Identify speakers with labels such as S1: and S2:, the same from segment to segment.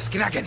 S1: das knacken.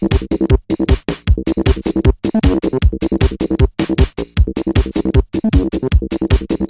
S1: Thank you.